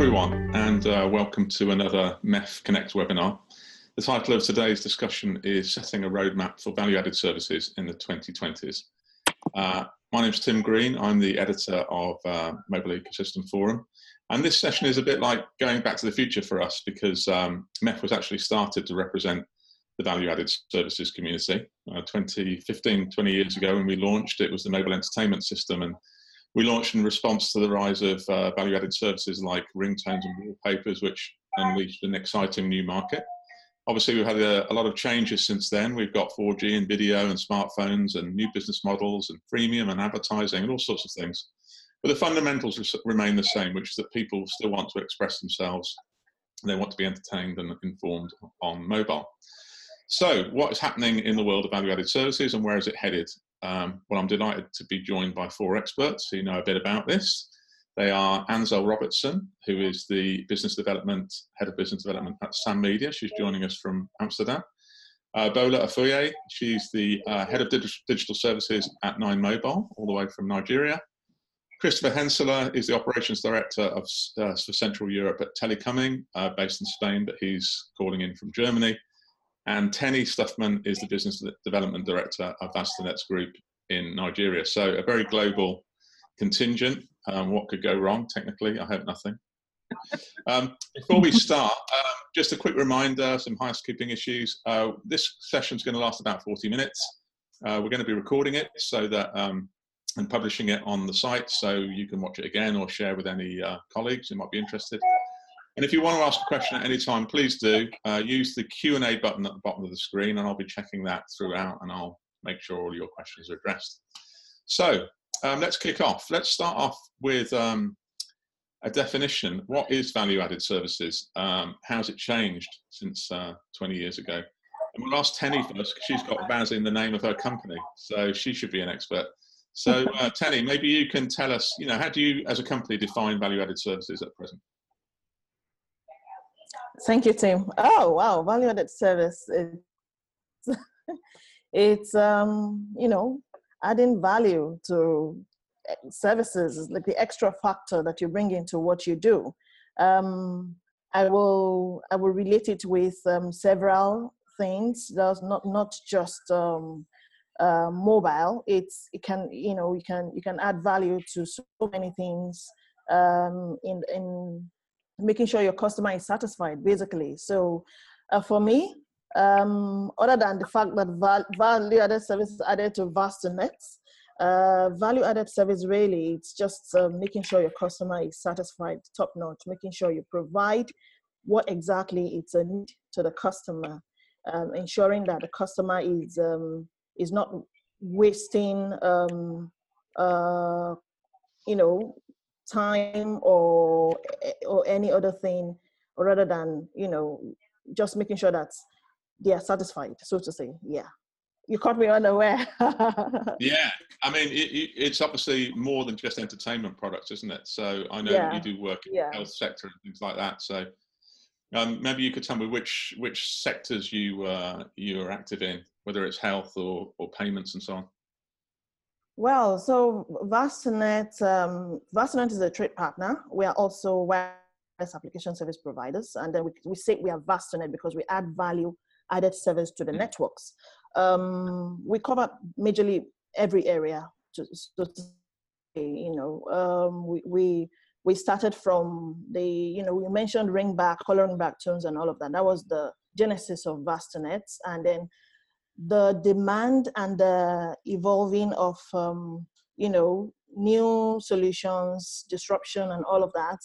everyone, and uh, welcome to another MEF Connect webinar. The title of today's discussion is Setting a Roadmap for Value-Added Services in the 2020s. Uh, my name is Tim Green. I'm the editor of uh, Mobile Ecosystem Forum. And this session is a bit like going back to the future for us because um, MEF was actually started to represent the value-added services community. Uh, 2015, 20 years ago when we launched, it was the mobile entertainment system and we launched in response to the rise of uh, value-added services like ringtones and wallpapers, which unleashed an exciting new market. Obviously, we've had a, a, lot of changes since then. We've got 4G and video and smartphones and new business models and freemium and advertising and all sorts of things. But the fundamentals remain the same, which is that people still want to express themselves. They want to be entertained and informed on mobile. So, what is happening in the world of value-added services and where is it headed? Um, well, I'm delighted to be joined by four experts who know a bit about this. They are Anzelle Robertson, who is the business development head of business development at Sam Media. She's joining us from Amsterdam. Uh, Bola Afuye, she's the uh, head of digital services at Nine Mobile, all the way from Nigeria. Christopher Henseler is the operations director of, uh, for Central Europe at Telecoming, uh, based in Spain, but he's calling in from Germany. And Tenny Stuffman is the business development director of VAS2Nets Group in Nigeria. So a very global contingent. Um, what could go wrong technically? I hope nothing. Um, before we start, uh, just a quick reminder, some housekeeping issues. Uh, this session is going to last about 40 minutes. Uh, we're going to be recording it so that um, and publishing it on the site so you can watch it again or share with any uh, colleagues who might be interested. And if you want to ask a question at any time, please do. Uh, use the Q&A button at the bottom of the screen and I'll be checking that throughout and I'll make sure all your questions are addressed. So um, let's kick off. Let's start off with um, a definition. What is value-added services? Um, how's it changed since uh, 20 years ago? And we'll ask Tenny first because she's got VAS in the name of her company, so she should be an expert. So uh, Tenny, maybe you can tell us, you know, how do you as a company define value-added services at present? Thank you, Tim. Oh, wow, value-added service. It's, it's um, you know, adding value to eh, services, like the extra factor that you bring into what you do. Um, I will I will relate it with um, several things. There's not not just um, uh, mobile. It's it can you know you can you can add value to so many things um, in in making sure your customer is satisfied, basically. So uh, for me, um, other than the fact that val- value added services added to VAS2Nets, uh, value added service really, it's just uh, making sure your customer is satisfied, top notch, making sure you provide what exactly it's a need to the customer, um, ensuring that the customer is um, is not wasting um, uh, you know time or or any other thing rather than you know just making sure that they are satisfied so to say yeah you caught me unaware yeah i mean it, it's obviously more than just entertainment products isn't it so i know yeah. you do work in yeah. the health sector and things like that so um, maybe you could tell me which which sectors you uh, you are active in whether it's health or, or payments and so on well, so VAS2Net, um, is a trade partner. We are also wireless application service providers, and then we, we say we are VAS2Net because we add value added service to the mm. networks. Um, we cover majorly every area. To, to you know, um, we, we we started from the you know we mentioned ring ringback, coloring back tunes, and all of that. That was the genesis of VAS2Net, and then the demand and the evolving of um, you know new solutions disruption and all of that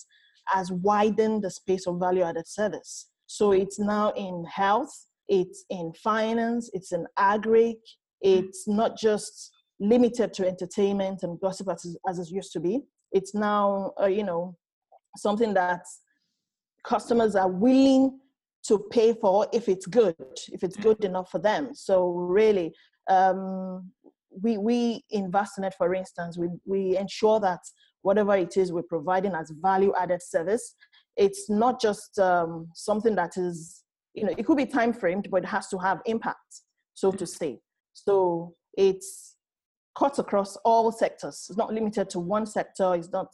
has widened the space of value added service. So it's now in health it's in finance it's in agri it's not just limited to entertainment and gossip as, as it used to be. It's now uh, you know something that customers are willing to pay for if it's good, if it's good mm. enough for them. So really, um, we we invest in it. For instance, we we ensure that whatever it is we're providing as value added service, it's not just um, something that is you know it could be time framed, but it has to have impact, so to say. So it's cuts across all sectors. It's not limited to one sector. It's not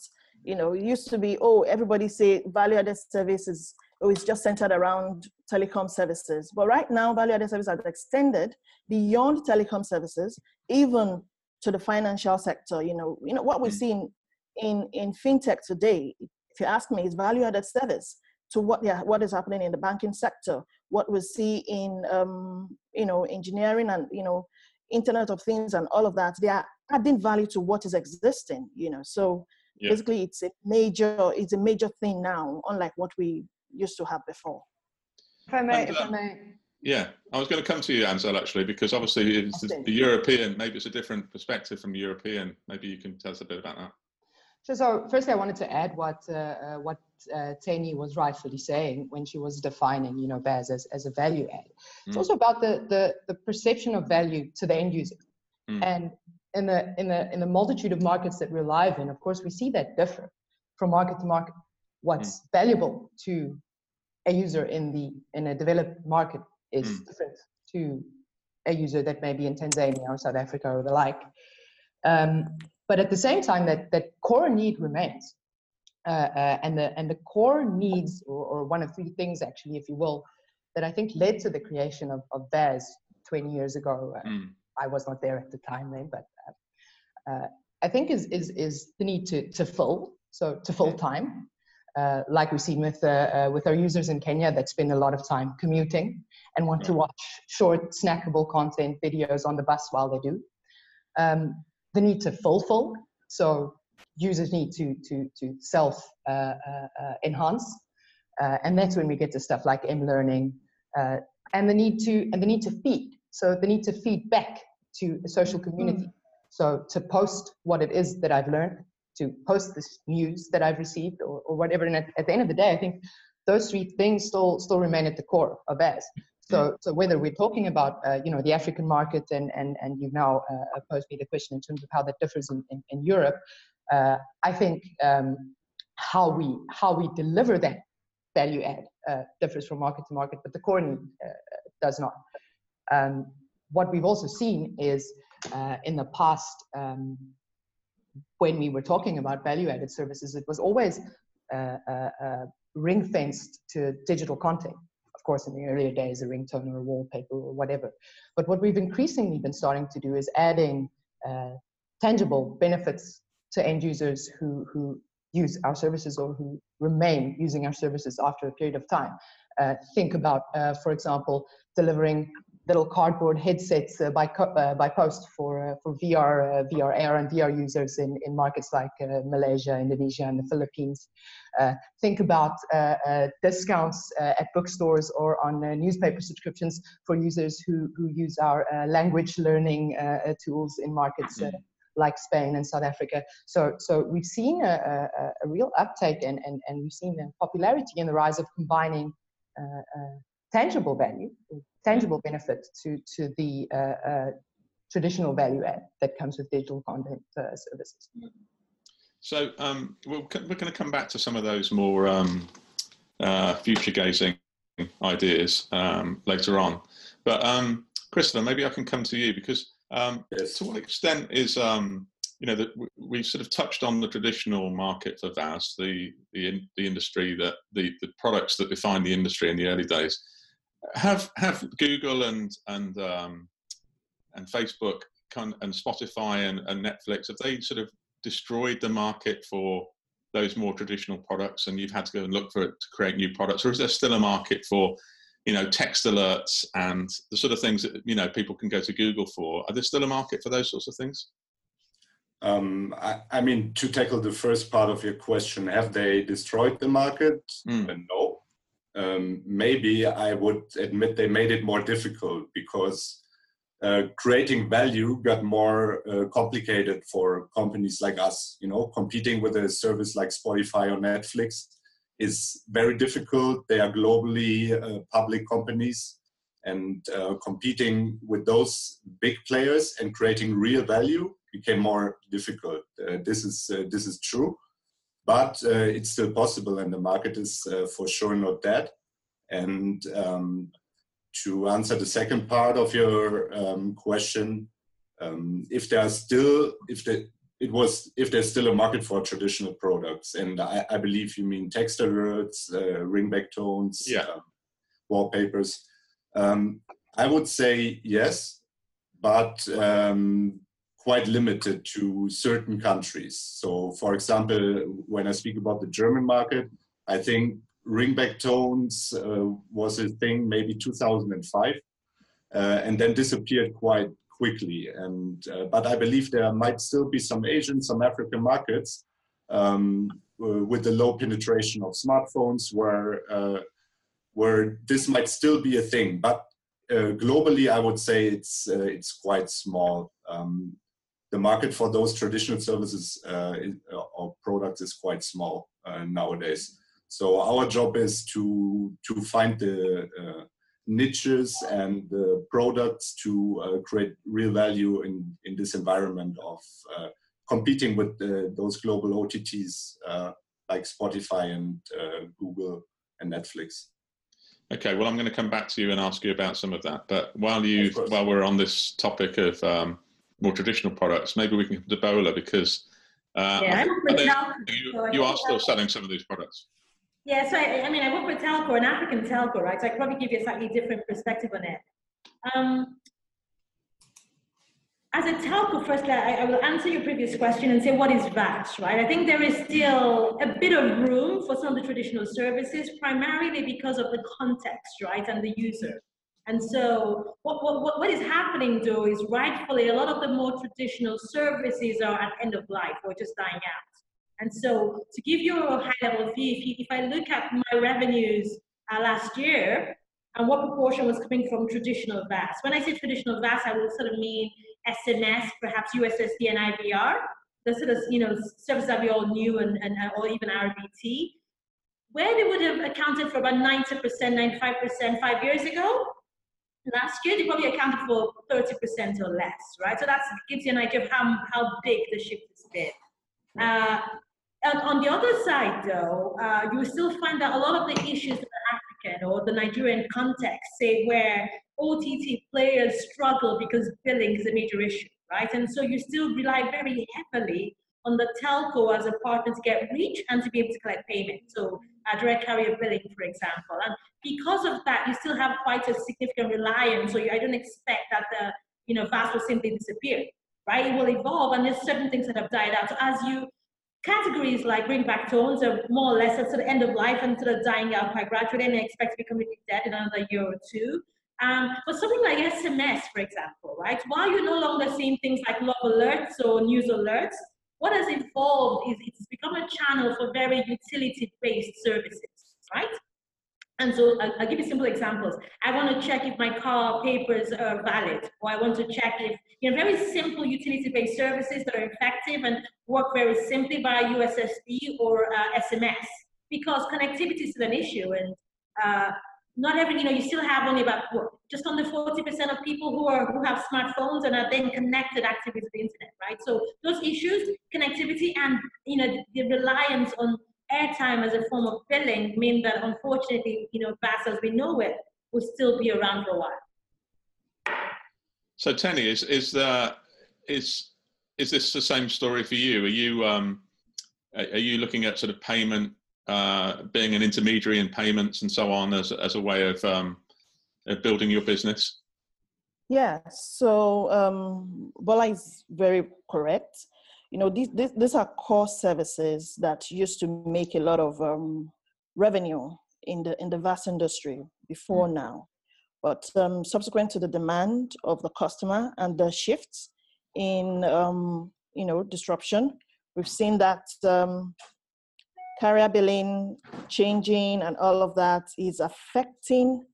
You know, it used to be, oh, everybody say value-added services, it's just centered around telecom services. But right now, value-added services are extended beyond telecom services, even to the financial sector. You know, you know what we're mm. seeing in, in fintech today, if you ask me, is value-added service to what yeah, what is happening in the banking sector, what we see in um, you know engineering and you know Internet of Things and all of that. They are adding value to what is existing. You know, so yeah. basically, it's a major it's a major thing now, unlike what we used to have before. If I may, and, if I may. Yeah, I was going to come to you, Anzelle, actually, because obviously it's the, the European, maybe it's a different perspective from European. Maybe you can tell us a bit about that. So, so firstly, I wanted to add what uh, uh, what uh, Teni was rightfully saying when she was defining, you know, VAS as, as a value add. It's mm. also about the, the the perception of value to the end user, mm. and in the in the in the multitude of markets that we're live in, of course, we see that differ from market to market. What's mm. valuable to a user in the in a developed market is mm. different to a user that may be in Tanzania or South Africa or the like. Um, but at the same time, that, that core need remains. Uh, uh, and, the, and the core needs, or, or, one of three things actually, if you will, that I think led to the creation of, of VAS 20 years ago. Mm. I was not there at the time then, but uh, uh, I think is, is, is the need to, to fill, so to full time. Uh, like we've seen with, with our users in Kenya that spend a lot of time commuting and want to watch short snackable content videos on the bus while they do. Um, the need to fulfill. So users need to, to, to self uh, uh, uh, enhance. Uh, and that's when we get to stuff like M-learning uh, and the need to, and the need to feed. So the need to feed back to a social community. Mm. So to post what it is that I've learned, to post this news that I've received or, or whatever. And at, at the end of the day, I think those three things still still remain at the core of VAS. So, so whether we're talking about, uh, you know, the African market and, and, and you've now uh, posed me the question in terms of how that differs in, in, in Europe, uh, I think um, how, we, how we deliver that value add uh, differs from market to market, but the core need uh, does not. Um, what we've also seen is uh, in the past, um, when we were talking about value added services, it was always ring fenced to digital content of course, in the earlier days, a ringtone or a wallpaper or whatever. But what we've increasingly been starting to do is adding uh, tangible benefits to end users who, who use our services or who remain using our services after a period of time. Uh, think about, uh, for example, delivering little cardboard headsets uh, by, uh, by post for, uh, for VR, uh, VR AR and VR users in, in markets like uh, Malaysia, Indonesia, and the Philippines. Uh, think about discounts at bookstores or on newspaper subscriptions for users who, who use our language learning tools in markets like Spain and South Africa. So, so we've seen a, a, a real uptake and, and, and we've seen the popularity and the rise of combining tangible value, tangible benefit to, to the uh, uh, traditional value add that comes with digital content uh, services. So um, we're, we're going to come back to some of those more um, uh, future gazing ideas um, later on. But um, Christopher, maybe I can come to you because um, yes. to what extent is um, you know, that we've sort of touched on the traditional market for VAS, the the, the industry that the, the products that define the industry in the early days have have Google and and um, and Facebook and Spotify and, and Netflix have they sort of destroyed the market for those more traditional products, and you've had to go and look for it to create new products, or is there still a market for you know text alerts and the sort of things that you know people can go to Google for? Are there still a market for those sorts of things? Um, I, I, mean, to tackle the first part of your question, have they destroyed the market? Mm. No, um, maybe I would admit they made it more difficult because uh, creating value got more uh, complicated for companies like us. You know, competing with a service like Spotify or Netflix is very difficult. They are globally uh, public companies, and uh, competing with those big players and creating real value became more difficult. Uh, this is uh, this is true but uh, it's still possible and the market is uh, for sure not dead. And um, to answer the second part of your um, question, um, if there are still, if the it was if there's still a market for traditional products, and I, I believe you mean text alerts, uh, ringback tones, yeah. uh, wallpapers. Um, I would say yes, but um, quite limited to certain countries. So, for example, when I speak about the German market, I think ringback tones uh, was a thing maybe 2005, uh, and then disappeared quite quickly. And uh, but I believe there might still be some Asian, some African markets um, uh, with the low penetration of smartphones where uh, where this might still be a thing. But uh, globally, I would say it's it's quite small. Um, the market for those traditional services uh, or products is quite small nowadays. So our job is to to find the niches and the products to uh, create real value in, in this environment of uh, competing with those global OTTs uh, like Spotify and uh, Google and Netflix. Okay, well, I'm going to come back to you and ask you about some of that. But while you, while we're on this topic of um, more traditional products, maybe we can come to Bola because uh, yeah, they, you, you are still selling some of these products. Yeah, so I, I, mean, I work with telco, an African telco, right? So I could probably give you a slightly different perspective on it. Um, as a telco, firstly, I, I, will answer your previous question and say, what is VAS, right? I think there is still a bit of room for some of the traditional services, primarily because of the context, right, and the user. And so what, what, what is happening, though, is rightfully a lot of the more traditional services are at end of life or just dying out. And so to give you a high level view, if, you, if I look at my revenues uh, last year and what proportion was coming from traditional VAS, when I say traditional VAS, I will sort of mean SMS, perhaps USSD and IVR, the sort of, you know, services that we all knew and, and or even RBT, where they would have accounted for about 90%, 95% five years ago, last year they probably accounted for 30% or less, right? So that gives you an idea of how, how big the shift has been. Uh, and on the other side, though, uh, you still find that a lot of the issues in the African or the Nigerian context, say where OTT players struggle because billing is a major issue, right? And so you still rely very heavily on the telco as a partner to get reach and to be able to collect payment. So uh, direct carrier billing, for example. And because of that, you still have quite a significant reliance. So you, I don't expect that the you know VAS will simply disappear, right? It will evolve, and there's certain things that have died out. So as you categories like ringback tones are more or less at of end of life and sort of dying out quite gradually and expect to be completely dead in another year or two. Um, but something like SMS, for example, right? While you're no longer seeing things like love alerts or news alerts, what has evolved is it's become a channel for very utility-based services, right? And so I'll, I'll, give you simple examples. I want to check if my car papers are valid, or I want to check if, you know, very simple utility-based services that are effective and work very simply via USSD or uh, SMS, because connectivity is an issue, and uh, not every, you know, you still have only about just under 40% of people who are who have smartphones and are then connected actively to the internet, right? So those issues, connectivity, and you know, the reliance on airtime as a form of billing mean that unfortunately, you know, VAS as we know it will still be around for a while. So Tenny, is is there is is this the same story for you? Are you um, are you looking at sort of payment, uh, being an intermediary in payments and so on as as a way of, um, of building your business? Yeah. So um, Bola is very correct you know, these, these, these are core services that used to make a lot of um, revenue in the, in the VAS industry before mm. now. But um, subsequent to the demand of the customer and the shifts in, um, you know, disruption, we've seen that um, carrier billing changing and all of that is affecting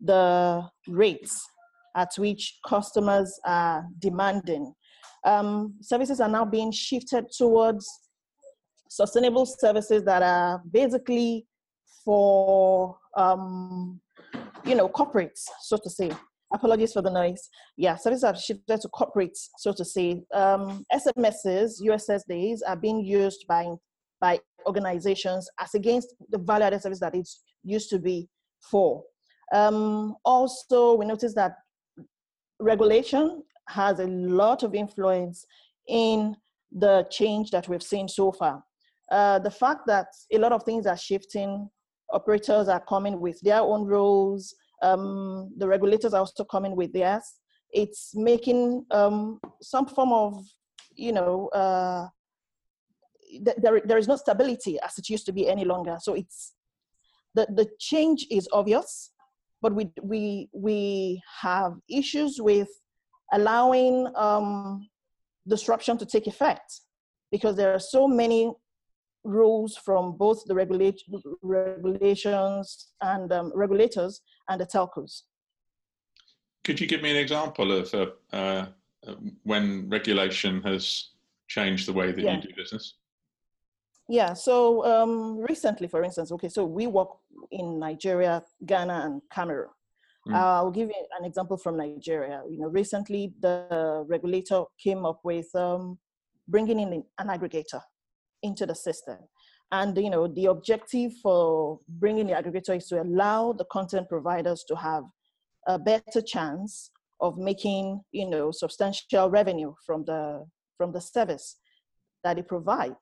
the rates at which customers are demanding um, services are now being shifted towards sustainable services that are basically for um, you know corporates, so to say. Apologies for the noise. Yeah, services are shifted to corporates, so to say. Um, SMSs, USSDs, are being used by by organizations as against the value-added service that it used to be for. Um, also, we notice that regulation has a lot of influence in the change that we've seen so far. Uh, the fact that a lot of things are shifting, operators are coming with their own rules, um, the regulators are also coming with theirs. It's making um, some form of, you know, uh, there, there is no stability as it used to be any longer. So it's the, the change is obvious, but we, we, we have issues with allowing um, disruption to take effect because there are so many rules from both the regulate, regulations and um, regulators and the telcos. Could you give me an example of uh, uh, when regulation has changed the way that yeah. you do business? Yeah, so um, recently, for instance, okay, so we work in Nigeria, Ghana, and Cameroon. Mm. Uh, I'll give you an example from Nigeria. You know, recently the regulator came up with um, bringing in an aggregator into the system. And you know, the objective for bringing the aggregator is to allow the content providers to have a better chance of making you know substantial revenue from the from the service that they provide.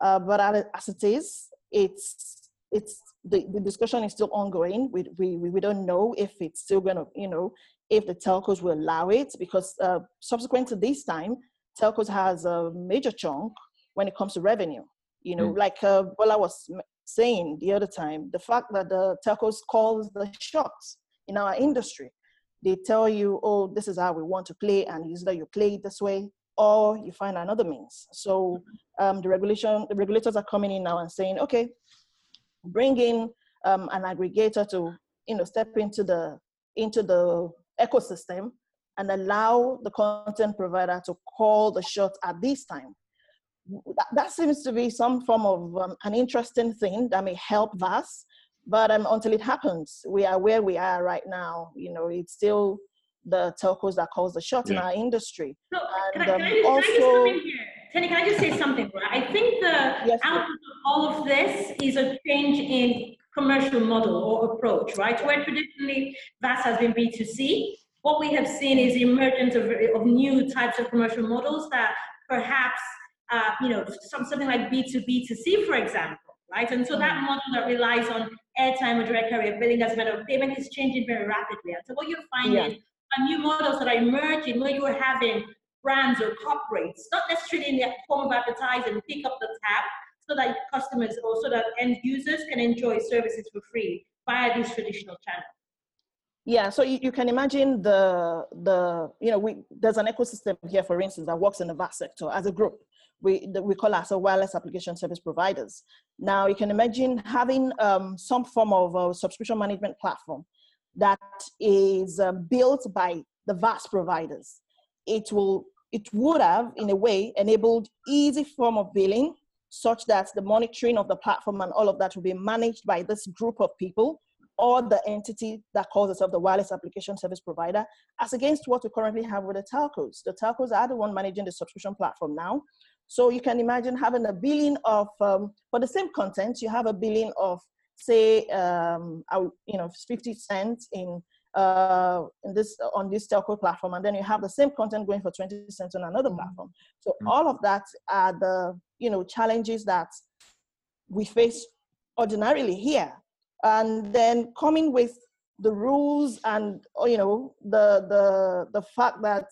Uh, but as it is, it's it's the, the discussion is still ongoing. We, we, we don't know if it's still going to, you know, if the telcos will allow it because uh, subsequent to this time, telcos has a major chunk when it comes to revenue. You know, mm. like uh, Bola was saying the other time, the fact that the telcos calls the shots in our industry. They tell you, oh, this is how we want to play, and either you play it this way or you find another means. So um, the regulation, the regulators are coming in now and saying, okay, bring in um, an aggregator to you know step into the into the ecosystem and allow the content provider to call the shot at this time. That, that seems to be some form of um, an interesting thing that may help us, but um, until it happens, we are where we are right now. You know, it's still the telcos that calls the shots yeah. in our industry. So, and can I, can I just, also, can I just Tenny, can I just say something? Right? I think the yes, output of all of this is a change in commercial model or approach, right? Where traditionally VAS has been B2C, what we have seen is the emergence of, of new types of commercial models that perhaps, uh, you know, some, something like B2B2C, for example, right? And so that mm. model that relies on airtime or direct carrier billing as a matter of payment is changing very rapidly. And so what you're finding yeah. Are new models that are emerging where you're having brands or corporates, not necessarily in the form of advertising, pick up the tab so that customers or so that end users can enjoy services for free via these traditional channels. Yeah, so you, you can imagine the the you know we there's an ecosystem here, for instance, that works in the VAS sector as a group. We we call ourselves wireless application service providers. Now you can imagine having um, some form of a subscription management platform that is um, built by the VAS providers. It will it would have, in a way, enabled easy form of billing such that the monitoring of the platform and all of that will be managed by this group of people or the entity that calls itself the wireless application service provider, as against what we currently have with the telcos. The telcos are the one managing the subscription platform now. So you can imagine having a billing of, um, for the same content, you have a billing of, say, um, you know, 50 cents in uh, in this on this telco platform, and then you have the same content going for 20 cents on another mm-hmm. platform. So mm-hmm. all of that are the you know challenges that we face ordinarily here, and then coming with the rules and you know the the the fact that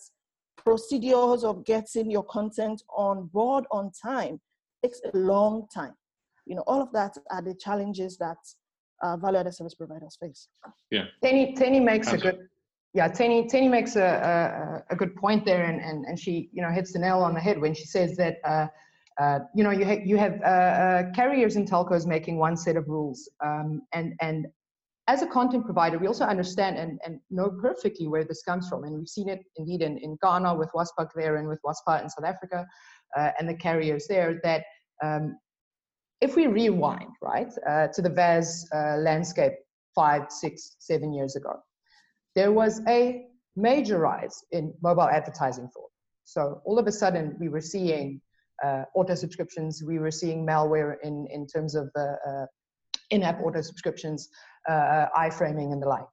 procedures of getting your content on board on time takes a long time. You know, all of that are the challenges that uh, value-added service providers face. Yeah. Tenny, Tenny makes a good, yeah, Tenny, Tenny makes a, a, a, good point there, and, and, and she, you know, hits the nail on the head when she says that, uh, uh, you know, you, ha- you have uh, uh, carriers and telcos making one set of rules, um, and and as a content provider, we also understand and, and know perfectly where this comes from, and we've seen it indeed in, in Ghana with WASPAC there, and with WASPA in South Africa, uh, and the carriers there that um, if we rewind, right, uh, to the VAS uh, landscape five, six, seven years ago, there was a major rise in mobile advertising fraud. So all of a sudden, we were seeing uh, auto subscriptions, we were seeing malware in, in terms of uh, uh, in-app auto subscriptions, uh, iframing and the like.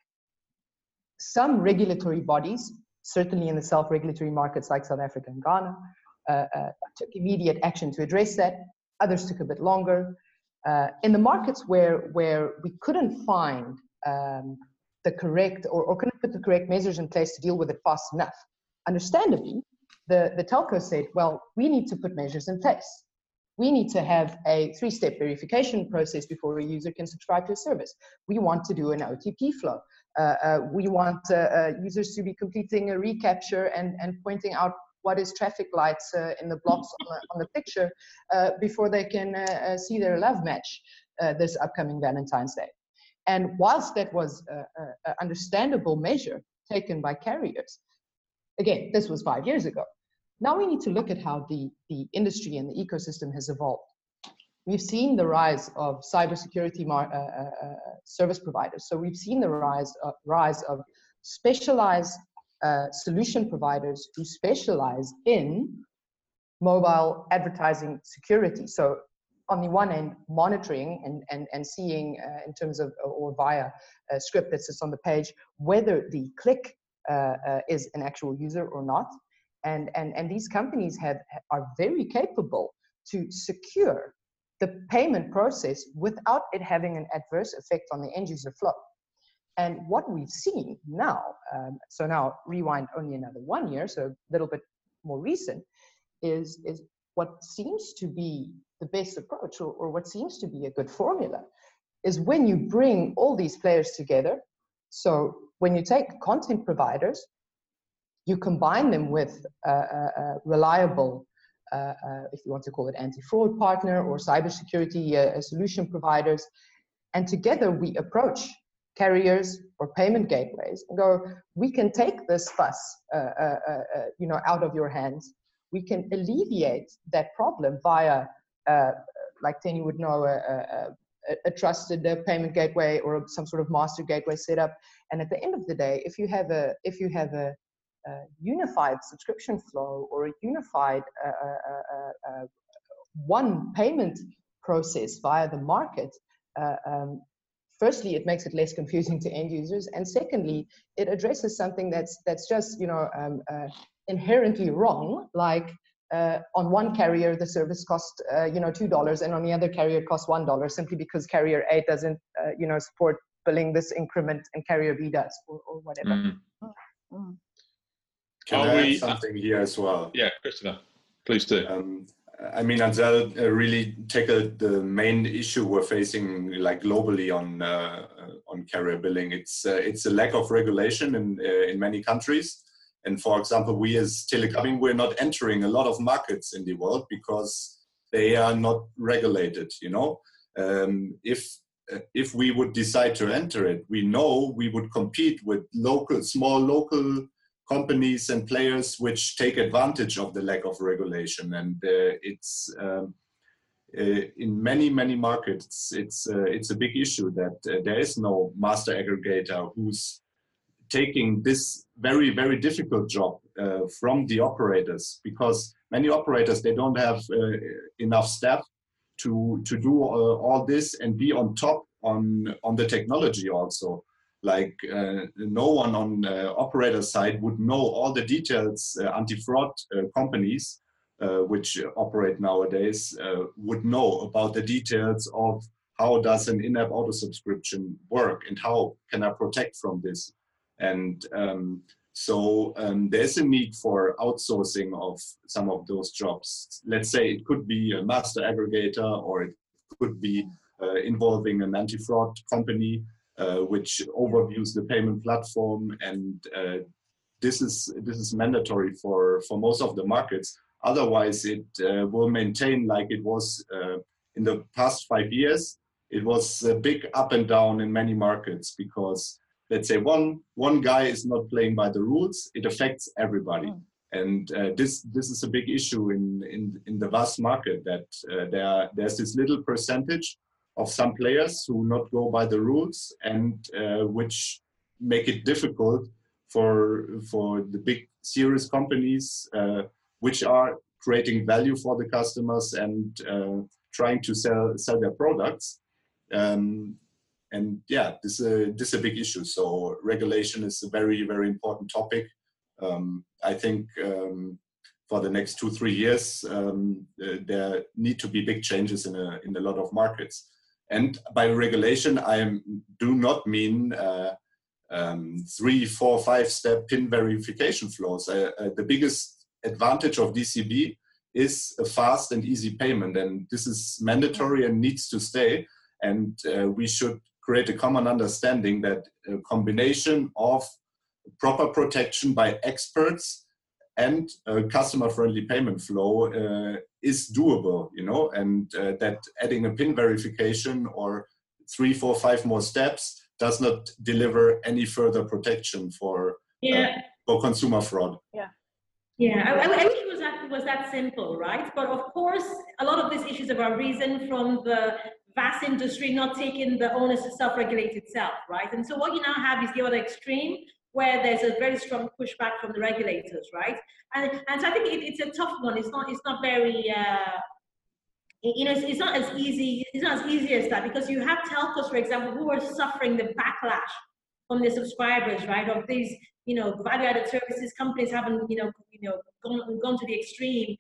Some regulatory bodies, certainly in the self-regulatory markets like South Africa and Ghana, took immediate action to address that. Others took a bit longer. Uh, in the markets where, where we couldn't find um, the correct or, or couldn't put the correct measures in place to deal with it fast enough, understandably, the, the telco said, well, we need to put measures in place. We need to have a three step verification process before a user can subscribe to a service. We want to do an OTP flow. Uh, uh, we want uh, uh, users to be completing a reCAPTCHA and, and pointing out what is traffic lights uh, in the blocks on the, on the picture uh, before they can uh, see their love match this upcoming Valentine's Day. And whilst that was an understandable measure taken by carriers, again, this was five years ago. Now we need to look at how the, the industry and the ecosystem has evolved. We've seen the rise of cybersecurity uh, uh, uh, service providers. So we've seen the rise, uh, rise of specialized uh, solution providers who specialize in mobile advertising security. So on the one end, monitoring and, and, and seeing uh, in terms of, or via a script that sits on the page, whether the click uh, uh, is an actual user or not. And, and, and these companies have, are very capable to secure the payment process without it having an adverse effect on the end user flow. And what we've seen now, um, so now rewind only another one year, so a little bit more recent, is, is what seems to be the best approach or, or what seems to be a good formula is when you bring all these players together. So when you take content providers, you combine them with a, a reliable, uh, uh, if you want to call it anti-fraud partner or cybersecurity uh, solution providers, and together we approach carriers or payment gateways and go, we can take this fuss, uh, uh, uh, uh, you know, out of your hands. We can alleviate that problem via, uh, like Tenny would know, a, a, a trusted payment gateway or some sort of master gateway setup. And at the end of the day, if you have a, if you have a, a unified subscription flow or a unified uh, one payment process via the market, um, firstly, it makes it less confusing to end users, and secondly, it addresses something that's that's just you know um, uh, inherently wrong, like. Uh, on one carrier, the service cost uh, you know two dollars, and on the other carrier, it costs one dollar, simply because carrier A doesn't uh, you know support billing this increment, and carrier B does, or, or whatever. Mm. Mm. Can Are I we, something here as well? Yeah, Christopher, please do. Um, I mean, Anzelle uh, really tackled the main issue we're facing, like globally on uh, on carrier billing. It's uh, it's a lack of regulation in uh, in many countries. And for example, we as Telecoming, we're not entering a lot of markets in the world because they are not regulated. You know, um, if uh, if we would decide to enter it, we know we would compete with local, small local companies and players which take advantage of the lack of regulation. And uh, it's um, uh, in many many markets it's uh, it's a big issue that uh, there is no master aggregator who's taking this very very difficult job uh, from the operators because many operators they don't have uh, enough staff to to do all this and be on top on on the technology also like uh, no one on uh, operator side would know all the details uh, anti-fraud uh, companies uh, which operate nowadays uh, would know about the details of how does an in-app auto subscription work and how can I protect from this and um, so um, there's a need for outsourcing of some of those jobs. Let's say it could be a master aggregator or it could be involving an anti-fraud company which overviews the payment platform. And uh, this is this is mandatory for for most of the markets. Otherwise it uh, will maintain like it was in the past five years. It was a big up and down in many markets because let's say one one guy is not playing by the rules it affects everybody. Mm. and uh, this this is a big issue in in, in the VAS market that uh, there there's this little percentage of some players who not go by the rules and uh, which make it difficult for for the big serious companies uh, which are creating value for the customers and uh, trying to sell sell their products. Um, and yeah this is a, this is a big issue. So regulation is a very very important topic. Um, I think um, for the next two three years um, uh, there need to be big changes in a in a lot of markets and by regulation i do not mean uh, um, three four five step pin verification flows uh, uh, the biggest advantage of dcb is a fast and easy payment and this is mandatory and needs to stay. And uh, we should create a common understanding that a combination of proper protection by experts and a customer friendly payment flow uh, is doable you know and uh, that adding a pin verification or three four five more steps does not deliver any further protection for uh, yeah. for consumer fraud yeah yeah I, I, wish it was that was that simple right but of course a lot of these issues have arisen from the VAS industry not taking the onus to self-regulate itself, right? And so what you now have is the other extreme where there's a very strong pushback from the regulators, right? And, and so I think it, it's a tough one. It's not, it's not very, uh, you know, it's, it's, not as easy, it's not as easy as that because you have telcos, for example, who are suffering the backlash from their subscribers, right? Of these, you know, value-added services companies haven't, you know, you know, gone, gone to the extreme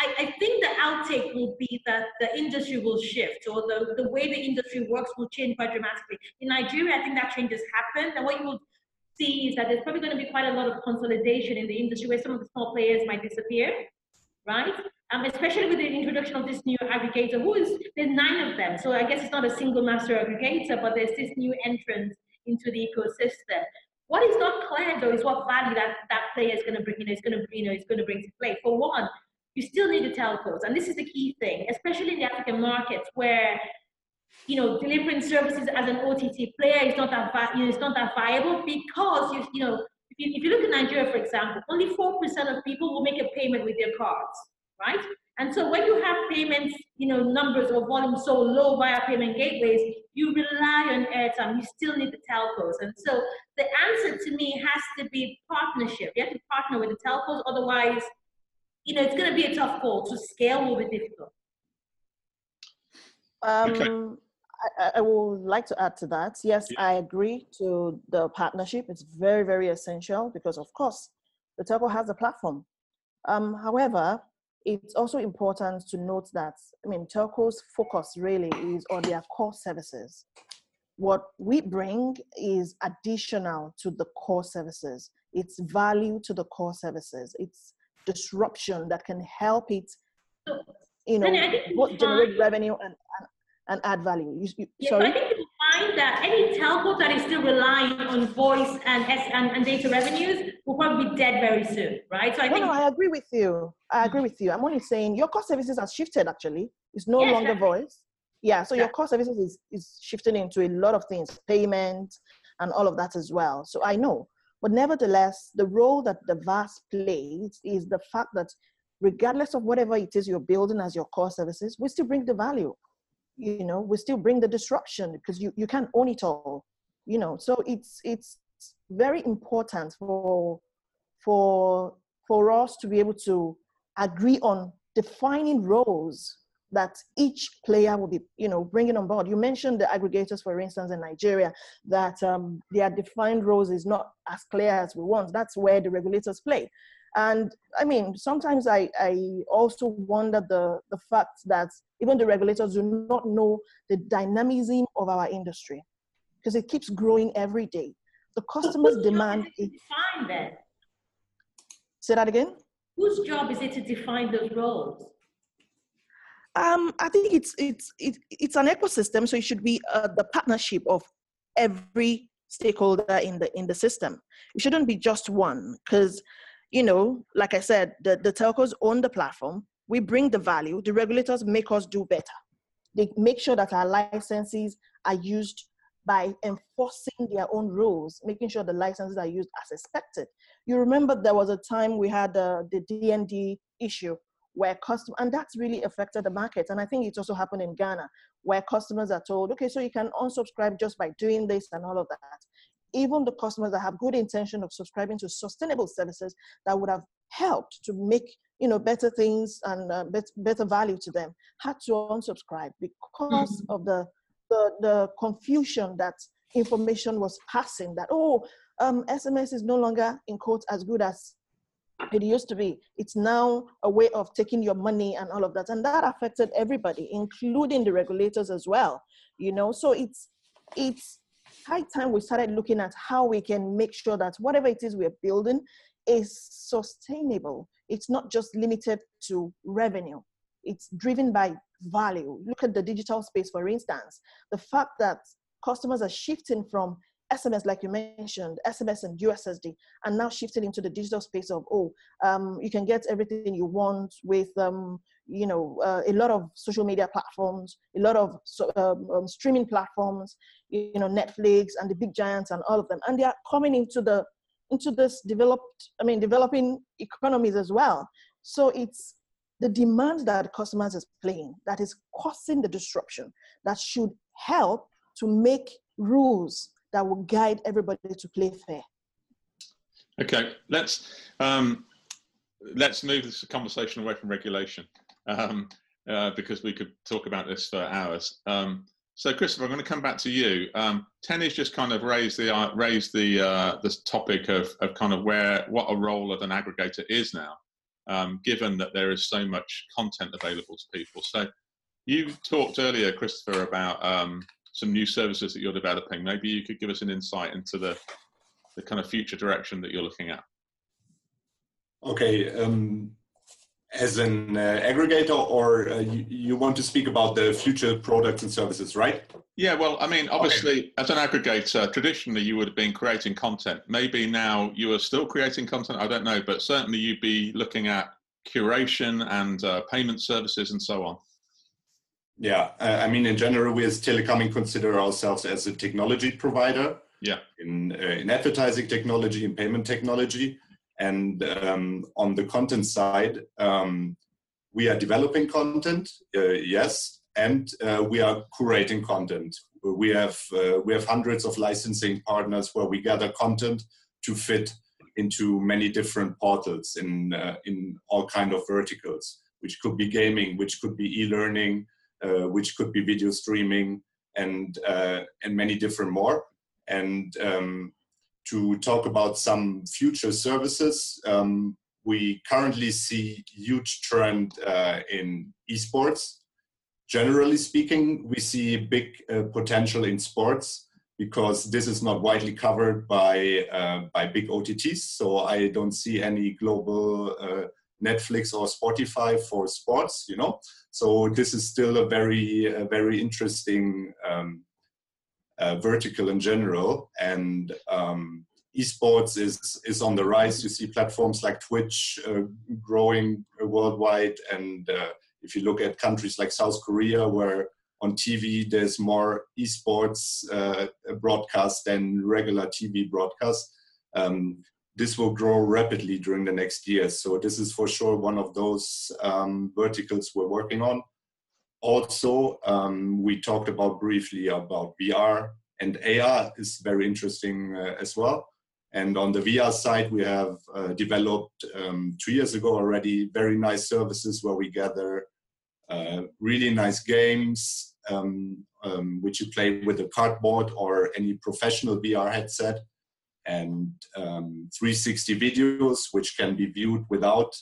I, I, think the outtake will be that the industry will shift or the, the way the industry works will change quite dramatically. In Nigeria, I think that change has happened. And what you will see is that there's probably going to be quite a lot of consolidation in the industry where some of the small players might disappear, right? Um, especially with the introduction of this new aggregator, who is, there's nine of them. So I guess it's not a single master aggregator, but there's this new entrant into the ecosystem. What is not clear though is what value that, that player is going to bring, you know, is going to, you know, is going to bring to play. For one, you still need the telcos. And this is the key thing, especially in the African markets where you know, delivering services as an OTT player is not that you know, it's not that viable because you, you know, if you, if you look at Nigeria, for example, only four percent of people will make a payment with their cards, right? And so when you have payments, you know, numbers or volume so low via payment gateways, you rely on airtime. You still need the telcos, and so the answer to me has to be partnership. You have to partner with the telcos, otherwise you know, it's going to be a tough call. To scale will be difficult. Um, okay. I, I, would like to add to that. Yes, yeah. I agree to the partnership. It's very, very essential because, of course, the telco has a platform. Um, however, it's also important to note that, I mean, telco's focus really is on their core services. What we bring is additional to the core services. It's value to the core services. It's disruption that can help it, you know, both generate revenue and, and, and, add value. You, you, yes, sorry? I think you find that any telco that is still relying on voice and, and, and data revenues will probably be dead very soon, right? So I no, think. No, I agree with you. I agree with you. I'm only saying your core services has shifted actually. It's no yes, longer voice. Yeah, so yeah. your core services is, is shifting into a lot of things, payment and all of that as well. So I know. But nevertheless, the role that the VAS plays is the fact that regardless of whatever it is you're building as your core services, we still bring the value. You know, we still bring the disruption because you, you can't own it all. You know, so it's it's very important for for for us to be able to agree on defining roles that each player will be, you know, bringing on board. You mentioned the aggregators, for instance, in Nigeria, that um, their defined roles is not as clear as we want. That's where the regulators play. And I mean, sometimes I, I also wonder the, the fact that even the regulators do not know the dynamism of our industry because it keeps growing every day. The customers demand. It, define that. Say that again. Whose job is it to define those roles? Um, I think it's it's it, it's an ecosystem, so it should be uh, the partnership of every stakeholder in the in the system. It shouldn't be just one, because you know, like I said, the, the telcos own the platform. We bring the value. The regulators make us do better. They make sure that our licenses are used by enforcing their own rules, making sure the licenses are used as expected. You remember there was a time we had uh, the DND issue where custom and that's really affected the market. And I think it's also happened in Ghana where customers are told, okay, so you can unsubscribe just by doing this and all of that. Even the customers that have good intention of subscribing to sustainable services that would have helped to make you know better things and uh, bet- better value to them had to unsubscribe because mm-hmm. of the, the the confusion that information was passing that oh um, sms is no longer in quotes as good as it used to be. It's now a way of taking your money and all of that. And that affected everybody including the regulators as well you know? So it's it's high time we started looking at how we can make sure that whatever it is we're building is sustainable. It's not just limited to revenue. It's driven by value. Look at the digital space for instance. The fact that customers are shifting from SMS, like you mentioned, SMS and USSD, and now shifting into the digital space of, oh, um, you can get everything you want with, um, you know, uh, a lot of social media platforms, a lot of so, um, um, streaming platforms, you know, Netflix and the big giants and all of them. And they are coming into the, into this developed, I mean, developing economies as well. So it's the demand that customers is playing that is causing the disruption that should help to make rules that will guide everybody to play fair. Okay, let's um, let's move this conversation away from regulation um, uh, because we could talk about this for hours. Um, so, Christopher, I'm going to come back to you. Um, Tenny's just kind of raised the uh, raised the uh, this topic of, of kind of where what a role of an aggregator is now, um, given that there is so much content available to people. So, you talked earlier, Christopher, about um, some new services that you're developing. Maybe you could give us an insight into the, the kind of future direction that you're looking at. Okay. Um, as an uh, aggregator, or uh, you, you, want to speak about the future products and services, right? Yeah, well, I mean, obviously, okay. as an aggregator, traditionally you would have been creating content. Maybe now you are still creating content, I don't know, but certainly you'd be looking at curation and uh, payment services and so on. Yeah, I mean, in general, we as Telecoming consider ourselves as a technology provider. Yeah. In, uh, in advertising technology and payment technology. And um, on the content side, um, we are developing content, uh, yes, and uh, we are curating content. We have uh, we have hundreds of licensing partners where we gather content to fit into many different portals in uh, in all kind of verticals, which could be gaming, which could be e-learning, which could be video streaming and uh, and many different more. And um, to talk about some future services, um, we currently see huge trend uh, in esports. Generally speaking, we see big uh, potential in sports because this is not widely covered by uh, by big OTTs. So I don't see any global uh, Netflix or Spotify for sports, you know. So this is still a very, a very interesting um, uh, vertical in general, and um, esports is is on the rise. You see platforms like Twitch uh, growing worldwide, and uh, if you look at countries like South Korea, where on TV there's more esports uh, broadcast than regular TV broadcast. Um, this will grow rapidly during the next years. So this is for sure one of those um, verticals we're working on. Also, um, we talked about briefly about VR and AR is very interesting uh, as well. And on the VR side, we have uh, developed um, two years ago already very nice services where we gather uh, really nice games, um, um, which you play with a cardboard or any professional VR headset and um, 360 videos, which can be viewed without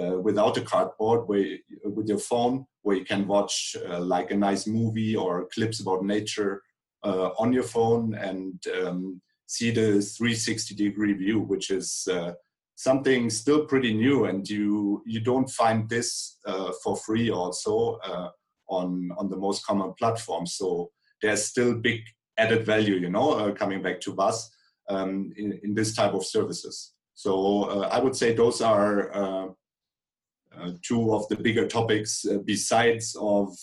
uh, without a cardboard, where, with your phone, where you can watch uh, like a nice movie or clips about nature uh, on your phone and um, see the 360 degree view, which is uh, something still pretty new, and you you don't find this uh, for free also uh, on on the most common platforms. So there's still big added value, you know, coming back to VAS um, in, in, this type of services. So uh, I would say those are uh, uh, two of the bigger topics besides of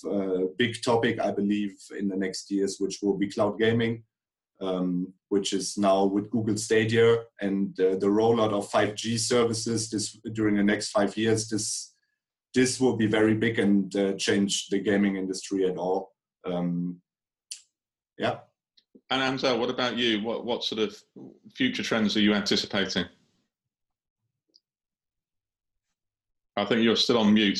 big topic, I believe, in the next years, which will be cloud gaming. Um, which is now with Google Stadia and uh, the rollout of 5G services this, during the next five years. This this will be very big and uh, change the gaming industry at all. Um, yeah. And Anzelle, what about you? What what sort of future trends are you anticipating? I think you're still on mute.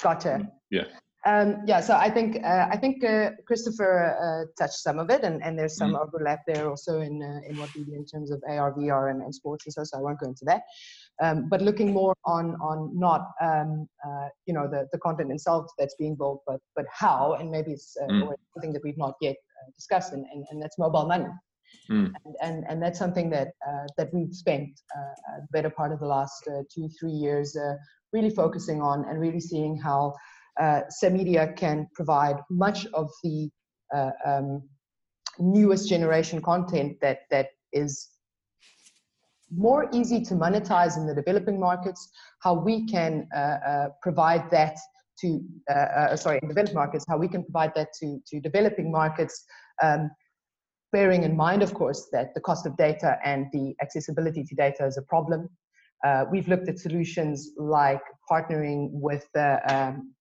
Gotcha. Yeah. Um, yeah, so I think uh, I think uh, Christopher uh, touched some of it, and, and there's some mm. overlap there also in uh, in what we do in terms of AR, VR, and, and sports and so. So I won't go into that. Um, but looking more on on not um, uh, you know the, the content itself that's being built, but but how, and maybe it's uh, mm. something that we've not yet discussed, and, and, and that's mobile money. Mm. And, and, and that's something that that we've spent the better part of the last two three years really focusing on and really seeing how uh, Media can provide much of the uh, um, newest generation content that that is more easy to monetize in the developing markets. How we can uh, uh, provide that to uh, uh, sorry in developed markets, how we can provide that to to developing markets. Um, bearing in mind, of course, that the cost of data and the accessibility to data is a problem. Uh, we've looked at solutions like partnering with uh, um,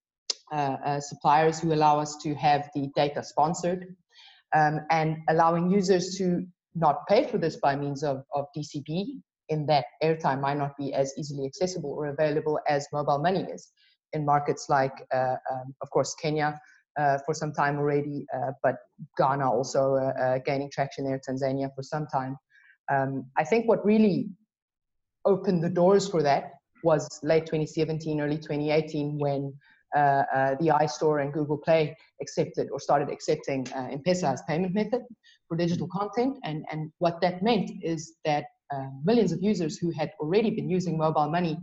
suppliers who allow us to have the data sponsored um, and allowing users to not pay for this by means of, of DCB in that airtime might not be as easily accessible or available as mobile money is in markets like, uh, um, of course, Kenya uh, for some time already, uh, but Ghana also uh, gaining traction there, Tanzania for some time. Um, I think what really opened the doors for that was late 2017, early 2018, when uh, uh, the iStore and Google Play accepted or started accepting uh, M-Pesa as payment method for digital content. And, and what that meant is that millions of users who had already been using mobile money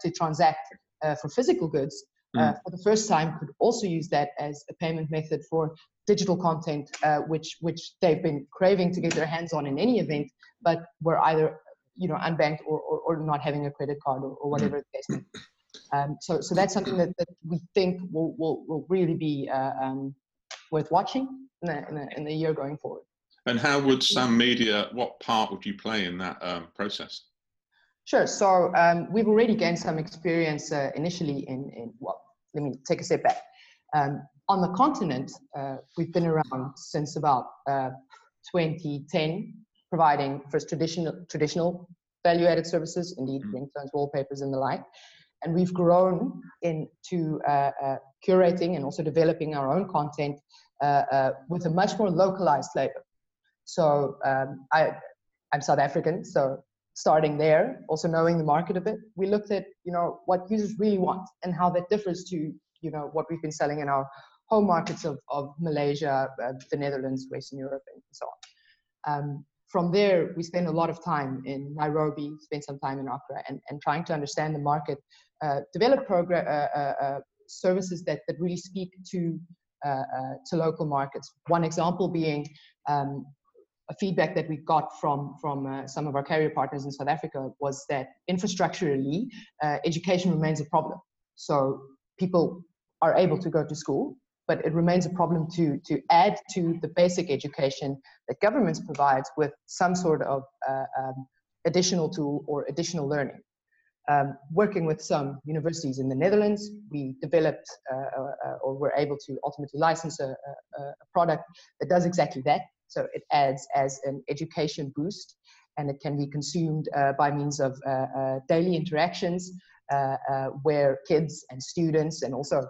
to transact for physical goods uh, for the first time could also use that as a payment method for digital content, uh, which which they've been craving to get their hands on in any event, but were either you know unbanked or, or, or not having a credit card or, or whatever the case. Um, so, so that's something that, that we think will, will, will really be uh, um, worth watching in the, in, the, in the, year going forward. And how would Sam Media, what part would you play in that um, process? Sure. So um, we've already gained some experience uh, initially in, in, well, let me take a step back. Um, on the continent, uh, we've been around since about uh, 2010, providing first traditional, traditional value-added services, indeed, mm. ringtones, wallpapers, and the like and we've grown into uh, uh, curating and also developing our own content uh, with a much more localized flavor. So um, I, I'm South African, so starting there, also knowing the market a bit, we looked at you know what users really want and how that differs to you know what we've been selling in our home markets of, of Malaysia, uh, the Netherlands, Western Europe, and so on. Um, from there, we spent a lot of time in Nairobi, spent some time in Accra, and, and trying to understand the market, uh, develop program, uh, uh, uh, services that, that really speak to, uh, to local markets. One example being um, feedback that we got from, from some of our carrier partners in South Africa was that infrastructurally, education remains a problem. So people are able to go to school, but it remains a problem to, to add to the basic education that governments provides with some sort of uh, um, additional tool or additional learning. Um, working with some universities in the Netherlands, we developed uh, uh, or were able to ultimately license a, a, a, product that does exactly that. So it adds as an education boost and it can be consumed uh, by means of uh, uh, daily interactions where kids and students and also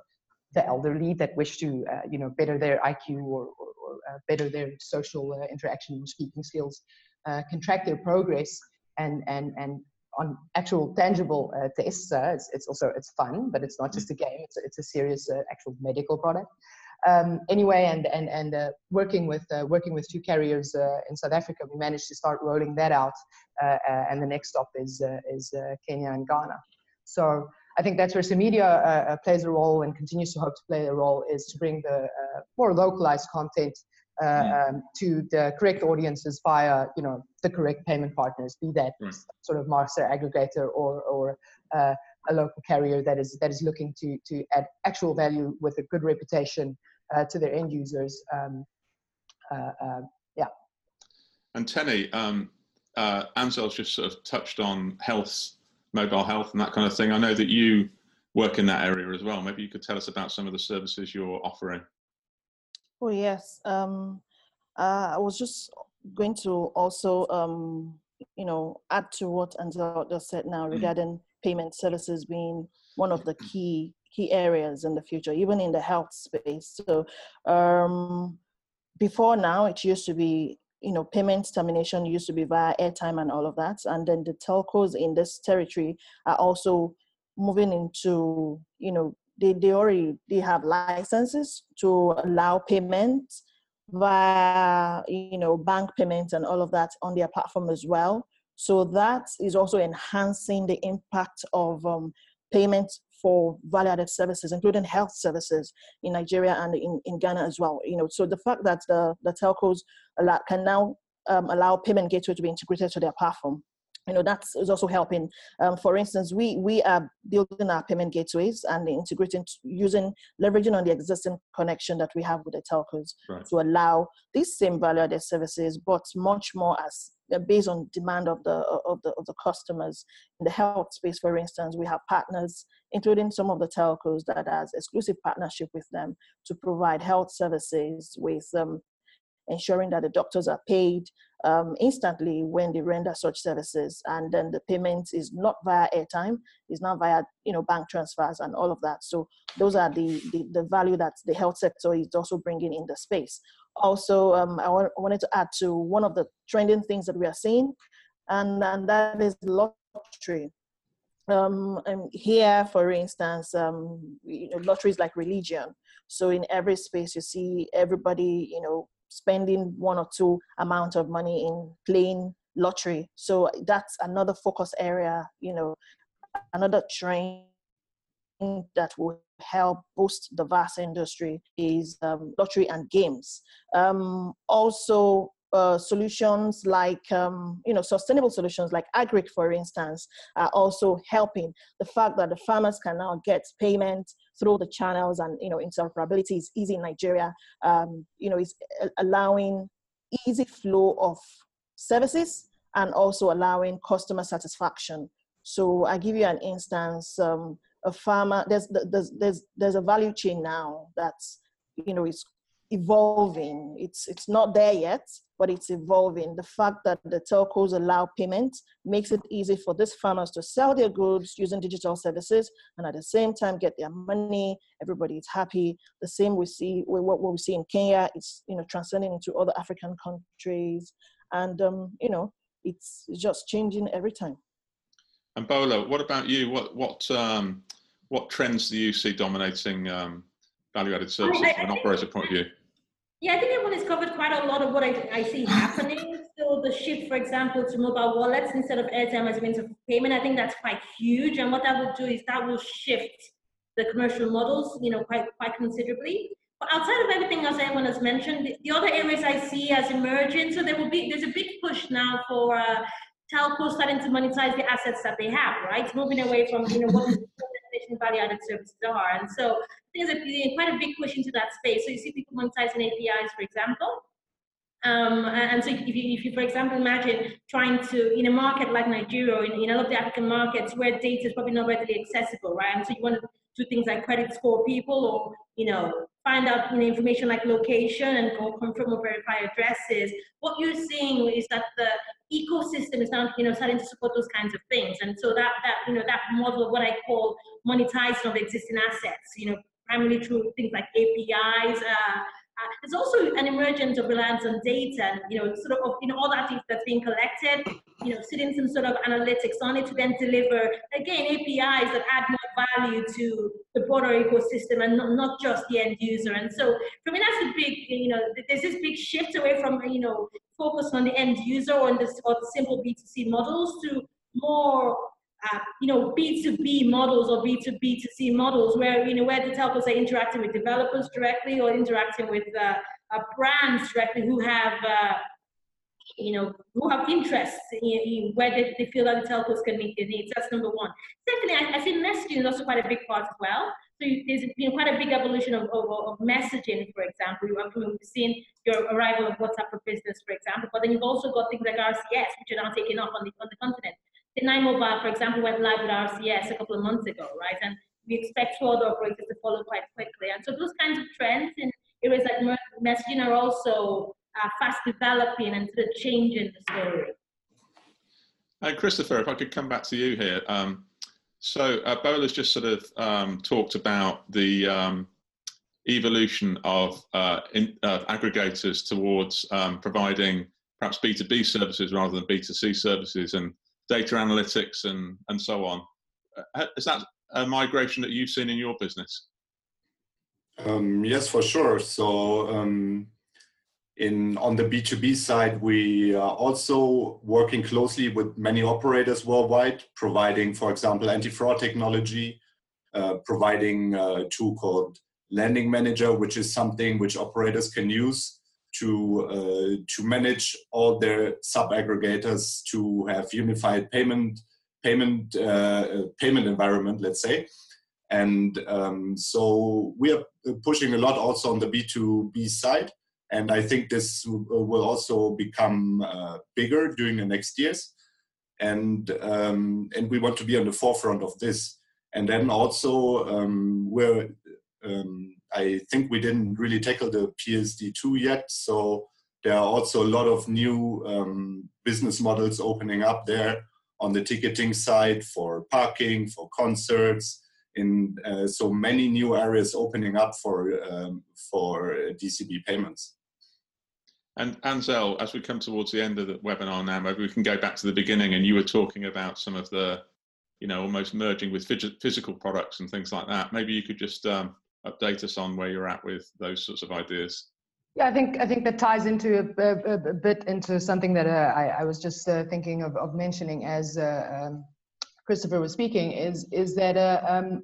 the elderly that wish to, uh, you know, better their IQ or, or, or uh, better their social uh, interaction and speaking skills, uh, can track their progress and and and on actual tangible uh, tests. It's, it's, also it's fun, but it's not just a game. It's a, it's a serious actual medical product. Um, anyway, and and and uh, working with uh, working with two carriers uh, in South Africa, we managed to start rolling that out, and the next stop is is Kenya and Ghana. So I think that's where Sam Media uh, uh, plays a role and continues to hope to play a role is to bring the uh, more localized content uh, yeah. um, to the correct audiences via you know the correct payment partners, be that right. sort of master aggregator or or uh, a local carrier that is that is looking to to add actual value with a good reputation uh, to their end users. Um, yeah. And Tenny, um, Anzelle's just sort of touched on health mobile health and that kind of thing. I know that you work in that area as well. Maybe you could tell us about some of the services you're offering. Oh yes, um, uh, I was just going to also, um, you know, add to what Anzelle just said now mm. regarding payment services being one of the key key areas in the future, even in the health space. So um, before now, it used to be you know payments termination used to be via airtime and all of that, and then the telcos in this territory are also moving into you know they, they already they have licenses to allow payments via you know bank payments and all of that on their platform as well so that is also enhancing the impact of um, payments for value-added services, including health services in Nigeria and in, in Ghana as well. You know, so the fact that the, the telcos allow, can now um, allow payment gateway to be integrated to their platform you know that is also helping um, for instance we we are building our payment gateways and integrating using leveraging on the existing connection that we have with the telcos right. to allow these same value added services but much more as uh, based on demand of the of the of the customers in the health space for instance we have partners including some of the telcos that has exclusive partnership with them to provide health services with um, ensuring that the doctors are paid um, instantly when they render such services and then the payment is not via airtime is not via you know bank transfers and all of that. So those are the the, the value that the health sector is also bringing in the space. Also um, I, wanted to add to one of the trending things that we are seeing and and that is lottery. Um, here for instance um, you know, lotteries like religion. So in every space you see everybody you know spending one or two amount of money in playing lottery. So that's another focus area, you know, another trend that will help boost the VAS industry is um, lottery and games. Um, also, uh, solutions like um, you know sustainable solutions like agric for instance are also helping the fact that the farmers can now get payment through the channels and you know interoperability is easy in nigeria. Um, you know is allowing easy flow of services and also allowing customer satisfaction. So i give you an instance um, a farmer there's there's there's there's a value chain now that's you know is evolving it's it's not there yet but it's evolving. The fact that the telcos allow payment makes it easy for these farmers to sell their goods using digital services and at the same time get their money. Everybody is happy. The same we see what we see in Kenya. It's you know transcending into other African countries, and um, you know it's just changing every time. And Bola, what about you? What what um, what trends do you see dominating um, value-added services from an operator point of view? Yeah, I think everyone has covered quite a lot of what I, I see happening. so the shift, for example, to mobile wallets instead of airtime as a means of payment, I think that's quite huge. And what that will do is that will shift the commercial models, you know, quite quite considerably. But outside of everything else everyone has mentioned, the, the other areas I see as emerging, so there will be there's a big push now for uh, telcos starting to monetize the assets that they have, right? Moving away from you know what the value added services are. And so there's a, quite a big push into that space. So you see people monetizing APIs, for example. Um, and so if you, if you, for example, imagine trying to, in a market like Nigeria, in, in a lot of the African markets where data is probably not readily accessible, right? And so you want to do things like credit score people or, you know, find out you know, information like location and go confirm or verify addresses. What you're seeing is that the ecosystem is now, you know, starting to support those kinds of things. And so that, that you know, that model of what I call monetizing of existing assets, you know, primarily through things like APIs. Uh, uh, there's also an emergence of reliance on data, and, you know, sort of, you know, all that that's being collected, you know, sitting some sort of analytics on it to then deliver, again, APIs that add more value to the broader ecosystem and not, not just the end user. And so for me, that's a big, you know, there's this big shift away from, you know, focus on the end user or, on this, or the simple B2C models to more uh, you know, B2B models or B2B2C models where, you know, where the telcos are interacting with developers directly or interacting with uh, uh, brands directly who have, uh, you know, who have interests in, in where they, they, feel that the telcos can meet their needs. That's number one. Secondly, I, I think messaging is also quite a big part as well. So there's been quite a big evolution of, of, of messaging, for example. You have seen your arrival of WhatsApp for Business, for example, but then you've also got things like RCS, which are now taking off on the, on the continent. Nine Mobile, for example, went live with RCS a couple of months ago, right? And we expect two other operators to follow quite quickly. And so those kinds of trends in areas like messaging are also uh, fast developing and sort of changing the story. Hey, Christopher, if I could come back to you here. Um, So uh, Bola's just sort of um, talked about the um, evolution of uh, in, uh, aggregators towards um, providing perhaps B2B services rather than B2C services and data analytics and, and so on. Uh, is that a migration that you've seen in your business? Um, yes, for sure. So um, in on the B2B side, we are also working closely with many operators worldwide, providing, for example, anti-fraud technology, uh, providing a tool called Lending Manager, which is something which operators can use to uh, to manage all their sub aggregators to have unified payment payment uh, payment environment, let's say. And um, so we are pushing a lot also on the B2B side and I think this will also become uh, bigger during the next years. And um, and we want to be on the forefront of this. And then also um, we're um, I think we didn't really tackle the PSD2 yet, so there are also a lot of new um, business models opening up there on the ticketing side for parking, for concerts, in uh, so many new areas opening up for um, for DCB payments. And Anzelle, as we come towards the end of the webinar now, maybe we can go back to the beginning. And you were talking about some of the, you know, almost merging with physical products and things like that. Maybe you could just um, update us on where you're at with those sorts of ideas. Yeah, I think I think that ties into a, a, a bit into something that uh, I, I, was just uh, thinking of, of mentioning as uh, um, Christopher was speaking. Is is that uh, um,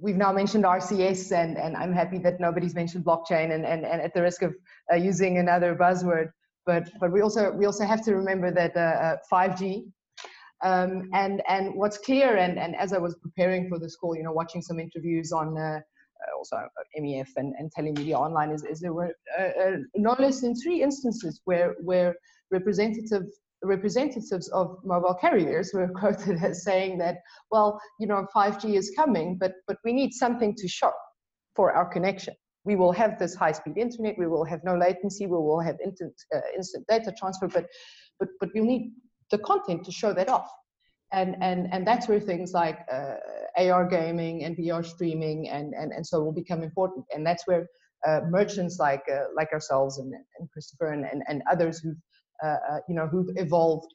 we've now mentioned RCS, and, and I'm happy that nobody's mentioned blockchain, and, and, and at the risk of uh, using another buzzword, but but we also we also have to remember that uh, 5G. Uh, um, and and what's clear, and, and as I was preparing for this call, you know, watching some interviews on uh, uh also MEF and, and telemedia online, is, is there were uh, no less than three instances where where representative representatives of mobile carriers were quoted as saying that, well, you know, 5G is coming, but, but we need something to show for our connection. We will have this high-speed internet, we will have no latency, we will have instant, uh, instant data transfer, but, but, but we need the content to show that off. And, and, and that's where things like uh, AR gaming and VR streaming and, and, and so will become important. And that's where uh, merchants like, uh, like ourselves and, and Christopher and, and, and others who've uh, uh, you know, who've evolved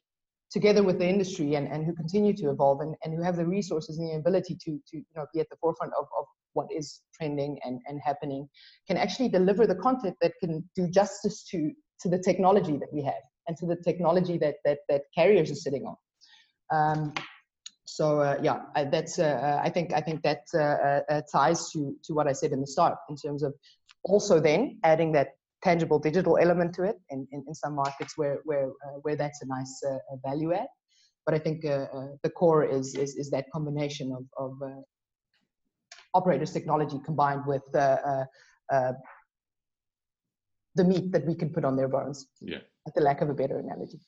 together with the industry and, and who continue to evolve and, and who have the resources and the ability to, to you know, be at the forefront of, of what is trending and, and happening can actually deliver the content that can do justice to, to the technology that we have and to the technology that, that, that carriers are sitting on. Um, so uh, yeah, I, that's uh, uh I think I think that uh, uh, ties to to what I said in the start in terms of also then adding that tangible digital element to it in, in, in some markets where, where, uh, where that's a nice uh, value add. But I think uh, uh, the core is, is, is that combination of, of uh, operators technology combined with the meat that we can put on their bones. Yeah. At the lack of a better analogy.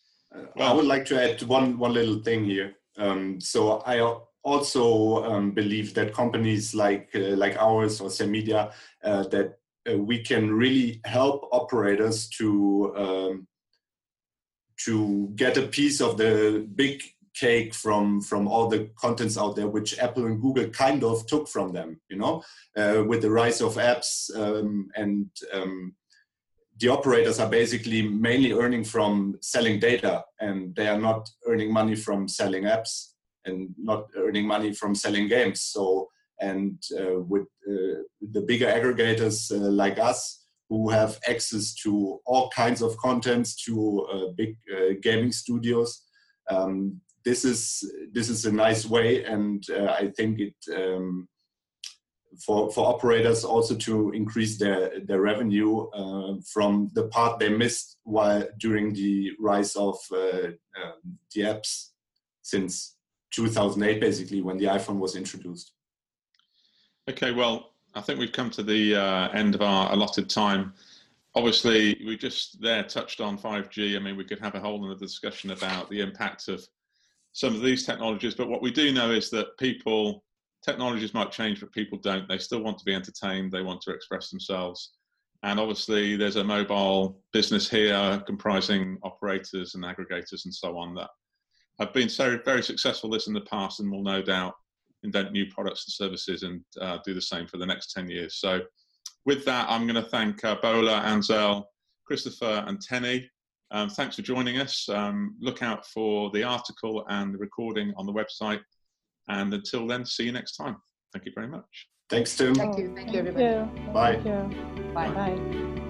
Well, I would like to add one, one little thing here. Um, so I also um, believe that companies like uh, like ours or Media uh, that uh, we can really help operators to um, to get a piece of the big cake from from all the contents out there which apple and google kind of took from them you know uh, with the rise of apps um, and um, the operators are basically mainly earning from selling data and they are not earning money from selling apps and not earning money from selling games. So and uh, with uh, the bigger aggregators uh, like us who have access to all kinds of contents to big gaming studios um, this is this is a nice way and i think it um, for, for operators also to increase their, their revenue uh, from the part they missed while during the rise of uh, uh, the apps since 2008 basically when the iphone was introduced Okay, well, I think we've come to the uh, end of our allotted time. Obviously, we just there touched on 5G. I mean, we could have a whole other discussion about the impact of some of these technologies, but what we do know is that people, technologies might change, but people don't. They still want to be entertained, they want to express themselves. And obviously, there's a mobile business here comprising operators and aggregators and so on that have been so very successful this in the past and will no doubt invent new products and services and uh, do the same for the next 10 years. So with that, I'm going to thank uh, Bola, Anzelle, Christopher and Tenny. Um, thanks for joining us. Um, look out for the article and the recording on the website. And until then, see you next time. Thank you very much. Thanks, Tim. Thank you. Thank you, everybody. Thank you. Bye. Thank you. Bye. Bye.